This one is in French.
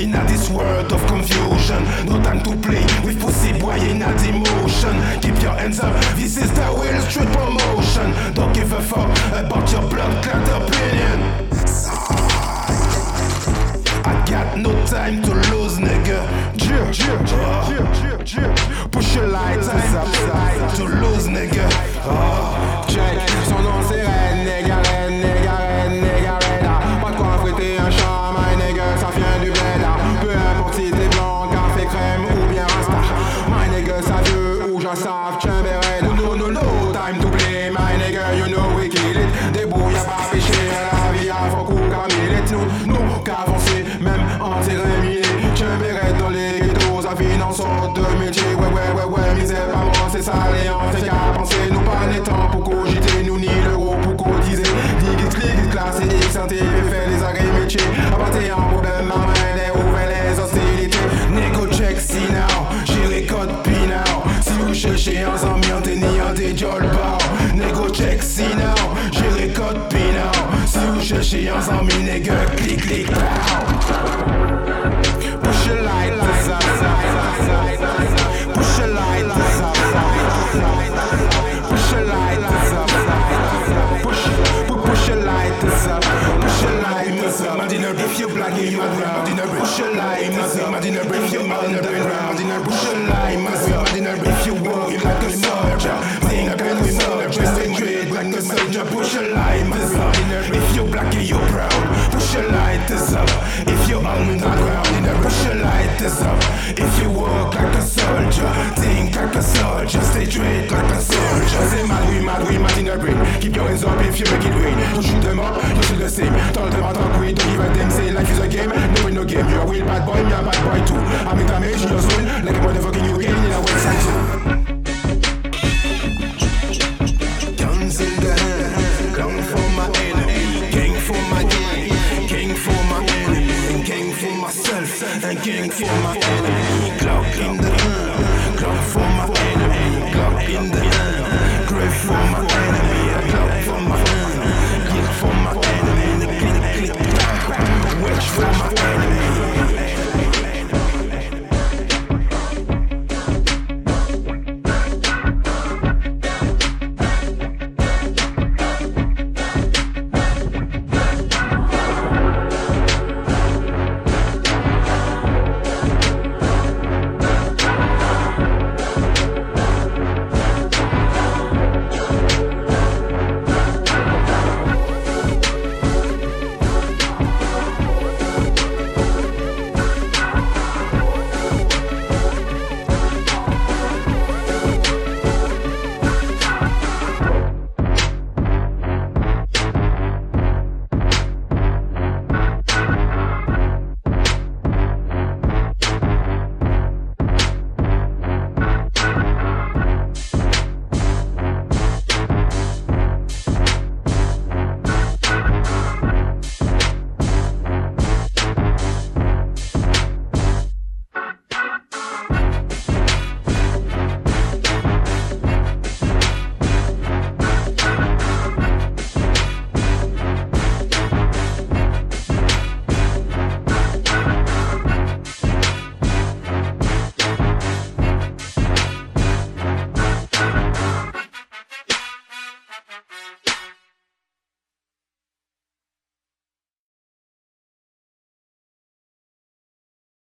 In this world of confusion, no time to play with pussy boy in a emotion. Keep your hands up, this is the Will Street promotion. Don't give a fuck about your blood clot opinion. I got no time to lose, nigga. Cheer, cheer, cheer, cheer, cheer. Push your lights up, to my nigga, you know we kill it. Debout, y'a pas péché, la vie a faut qu'on camille. Nous, nous, qu'avancer, même en terminé. Tiens, Red dans les ghettos, ça finance en deux métiers. Ouais, ouais, ouais, ouais, misère, pas moi, c'est ça, les on qu'à penser. Nous pas les temps pour cogiter, nous ni l'euro pour cotiser. Digit, clic, classe, X, santé, fait les agrès métiers. Abatté en problème, ma main, les ouvert les hostilités. Nego check si now, j'ai code P now. Si vous cherchez un t'est ni un des cherchez un ami, nigga, click, pow. Push your light, push your light, push your light, push your light, push, push, push your light, push your light, Madina, if you black, you Madina, push your light, Madina, if you Madina, Madina, push your light, Madina, push your light is up, if you underground, push your light is up, if you walk like a soldier, think like a soldier, stay straight like a soldier, say mad, we mad, we mad in the brain, keep your hands up if you make it rain, don't shoot them up, you still the same, tell them I talk with, don't even them say life is a game, no in no game, you're a real bad boy, me a bad boy too, I make damage in your myself and king for my enemy. Clock in the hand, clock for my enemy, clock in the hand, grave for my enemy.